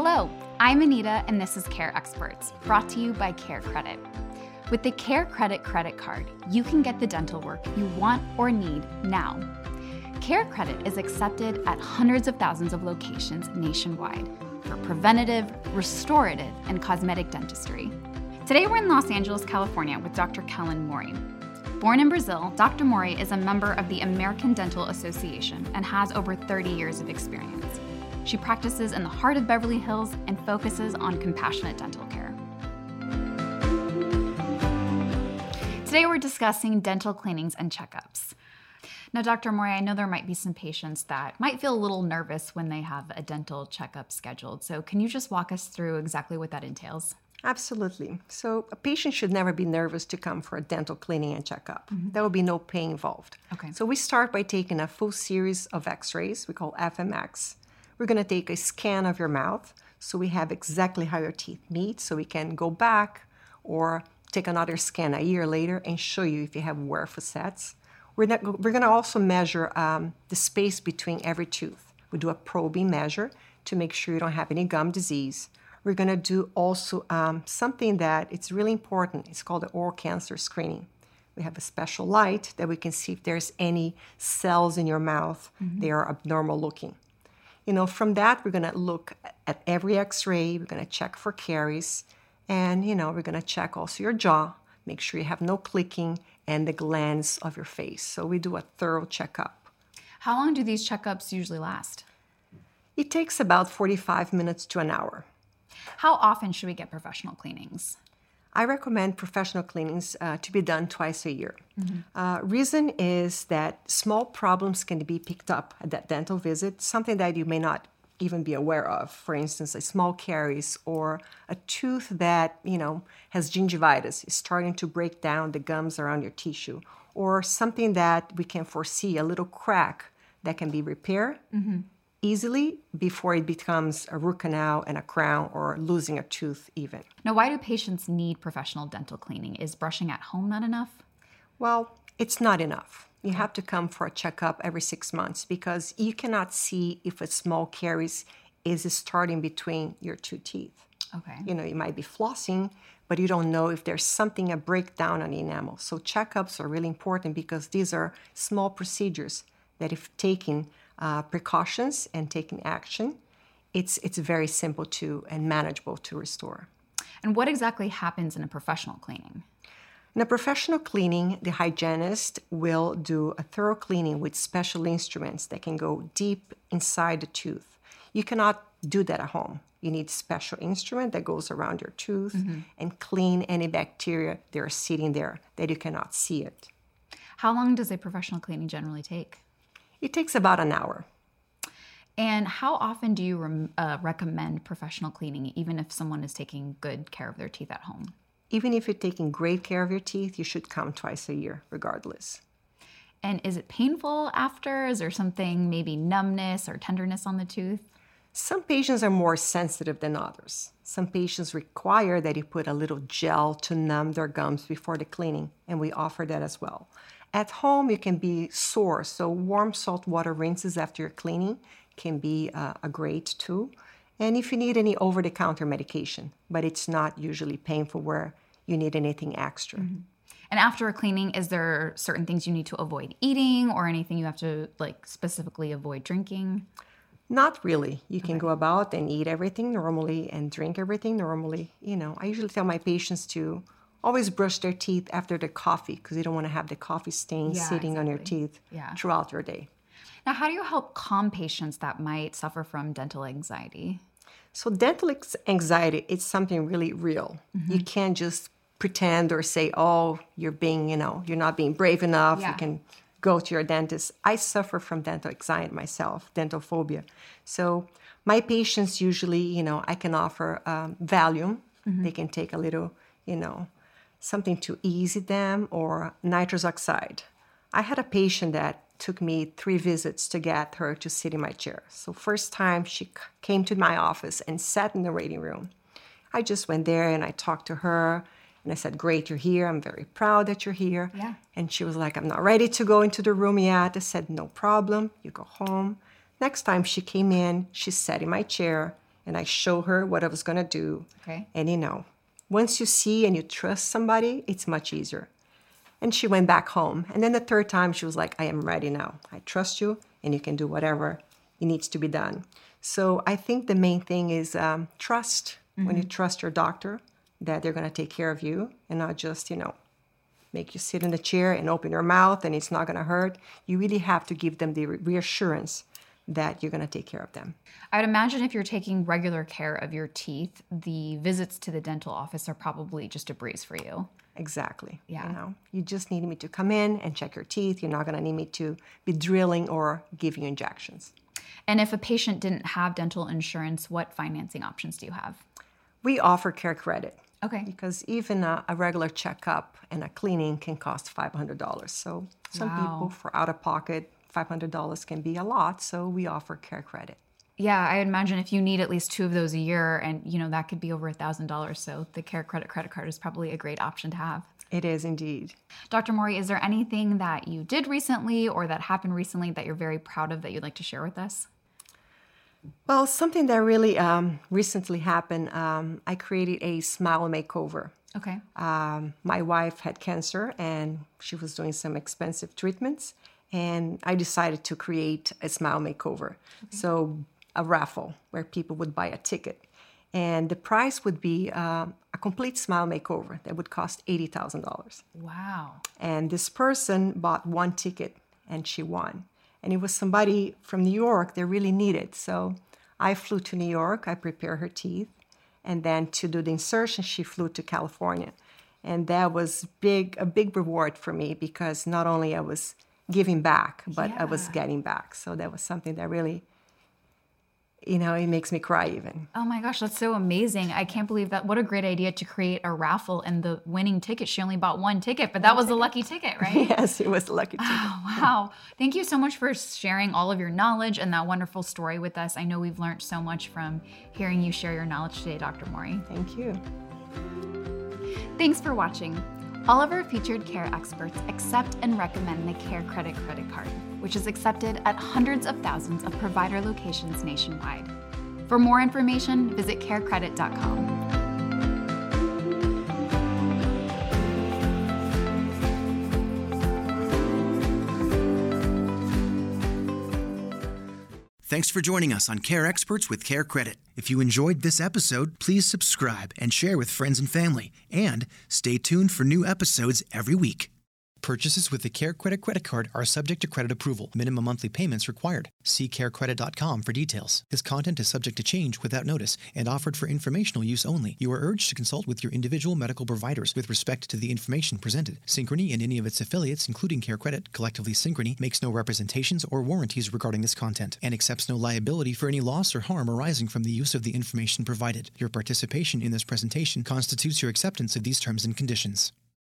Hello, I'm Anita, and this is Care Experts, brought to you by Care Credit. With the Care Credit credit card, you can get the dental work you want or need now. Care Credit is accepted at hundreds of thousands of locations nationwide for preventative, restorative, and cosmetic dentistry. Today we're in Los Angeles, California with Dr. Kellen Mori. Born in Brazil, Dr. Mori is a member of the American Dental Association and has over 30 years of experience. She practices in the heart of Beverly Hills and focuses on compassionate dental care. Today we're discussing dental cleanings and checkups. Now, Dr. Mori, I know there might be some patients that might feel a little nervous when they have a dental checkup scheduled. So, can you just walk us through exactly what that entails? Absolutely. So, a patient should never be nervous to come for a dental cleaning and checkup. Mm-hmm. There will be no pain involved. Okay. So, we start by taking a full series of x rays, we call FMX. We're going to take a scan of your mouth so we have exactly how your teeth meet, so we can go back or take another scan a year later and show you if you have wear facets. We're, not, we're going to also measure um, the space between every tooth. We do a probing measure to make sure you don't have any gum disease. We're going to do also um, something that it's really important. It's called the oral cancer screening. We have a special light that we can see if there's any cells in your mouth. Mm-hmm. They are abnormal looking. You know, from that, we're going to look at every x-ray. We're going to check for caries. And, you know, we're going to check also your jaw, make sure you have no clicking and the glands of your face. So we do a thorough checkup. How long do these checkups usually last? It takes about 45 minutes to an hour. How often should we get professional cleanings? I recommend professional cleanings uh, to be done twice a year. Mm-hmm. Uh, reason is that small problems can be picked up at that dental visit, something that you may not even be aware of. For instance, a small caries or a tooth that, you know, has gingivitis, is starting to break down the gums around your tissue, or something that we can foresee, a little crack that can be repaired mm-hmm. Easily before it becomes a root canal and a crown or losing a tooth even. Now, why do patients need professional dental cleaning? Is brushing at home not enough? Well, it's not enough you have to come for a checkup every six months because you cannot see if a small caries is starting between your two teeth. Okay. You know, you might be flossing, but you don't know if there's something, a breakdown on the enamel. So checkups are really important because these are small procedures that if taking uh, precautions and taking action, it's, it's very simple to and manageable to restore. And what exactly happens in a professional cleaning? In a professional cleaning, the hygienist will do a thorough cleaning with special instruments that can go deep inside the tooth. You cannot do that at home. You need special instrument that goes around your tooth mm-hmm. and clean any bacteria that are sitting there that you cannot see it. How long does a professional cleaning generally take? It takes about an hour. And how often do you re- uh, recommend professional cleaning, even if someone is taking good care of their teeth at home? even if you're taking great care of your teeth, you should come twice a year, regardless. And is it painful after? Is there something, maybe numbness or tenderness on the tooth? Some patients are more sensitive than others. Some patients require that you put a little gel to numb their gums before the cleaning, and we offer that as well. At home, you can be sore, so warm salt water rinses after your cleaning can be uh, a great tool and if you need any over the counter medication, but it's not usually painful where you need anything extra. Mm-hmm. And after a cleaning, is there certain things you need to avoid eating or anything you have to like specifically avoid drinking? Not really. You can go about and eat everything normally and drink everything normally. You know, I usually tell my patients to always brush their teeth after the coffee because you don't want to have the coffee stain yeah, sitting exactly. on your teeth yeah. throughout your day. Now, how do you help calm patients that might suffer from dental anxiety? So dental anxiety is something really real. Mm-hmm. You can't just pretend or say, "Oh, you're being, you know, you're not being brave enough. Yeah. You can go to your dentist." I suffer from dental anxiety myself, dental phobia. So my patients usually, you know, I can offer um, Valium. Mm-hmm. They can take a little, you know, something to ease them or nitrous oxide. I had a patient that took me three visits to get her to sit in my chair. So first time she came to my office and sat in the waiting room. I just went there and I talked to her and I said, "Great, you're here. I'm very proud that you're here." Yeah. And she was like, "I'm not ready to go into the room yet." I said, "No problem. You go home." Next time she came in, she sat in my chair and I showed her what I was gonna do. Okay. And you know, once you see and you trust somebody, it's much easier. And she went back home. And then the third time, she was like, I am ready now. I trust you, and you can do whatever it needs to be done. So I think the main thing is um, trust. When you trust your doctor that they're going to take care of you and not just, you know, make you sit in the chair and open your mouth and it's not going to hurt. You really have to give them the reassurance that you're going to take care of them. I would imagine if you're taking regular care of your teeth, the visits to the dental office are probably just a breeze for you. Exactly. Yeah. You know, you just need me to come in and check your teeth. You're not going to need me to be drilling or give you injections. And if a patient didn't have dental insurance, what financing options do you have? We offer care credit Okay. because even a, a regular checkup and a cleaning can cost $500. So some Wow. people, for out of pocket, $500 can be a lot. So we offer care credit. Yeah, I imagine if you need at least two of those a year, and you know that could be over a thousand dollars. So the Care Credit credit card is probably a great option to have. It is indeed. Dr. Mori, is there anything that you did recently or that happened recently that you're very proud of that you'd like to share with us? Well, something that really um, recently happened, um, I created a smile makeover. Okay. um, my wife had cancer and she was doing some expensive treatments and i decided to create a smile makeover. So a raffle where people would buy a ticket. And the price would be um, a complete smile makeover that would cost $80000 Wow. and this person bought one ticket and she won. And it was somebody from new york that really needed. So i flew to new york i prepared her teeth and then to do the insertion she flew to california. And that was big a big reward for me because not only i was giving back but i was getting back so that was something that really you know it makes me cry even Oh my gosh, that's so amazing. I can't believe that. What a great idea to create a raffle and the winning ticket. She only bought one ticket, but that was the lucky ticket, right? yes it was a lucky oh, ticket Oh, wow. Thank you so much for sharing all of your knowledge and that wonderful story with us. I know we've learned so much from hearing you share your knowledge today, Dr. Mori. thank you Thanks for watching. All of our featured care experts accept and recommend the Care Credit credit card, which is accepted at hundreds of thousands of provider locations nationwide. For more information, visit carecredit.com. Thanks for joining us on Care Experts with Care Credit. If you enjoyed this episode, please subscribe and share with friends and family. And stay tuned for new episodes every week. Purchases with the Care Credit credit card are subject to credit approval. Minimum monthly payments required. See carecredit.com for details. This content is subject to change without notice and offered for informational use only. You are urged to consult with your individual medical providers with respect to the information presented. Synchrony and any of its affiliates, including Care Credit, collectively Synchrony, makes no representations or warranties regarding this content and accepts no liability for any loss or harm arising from the use of the information provided. Your participation in this presentation constitutes your acceptance of these terms and conditions.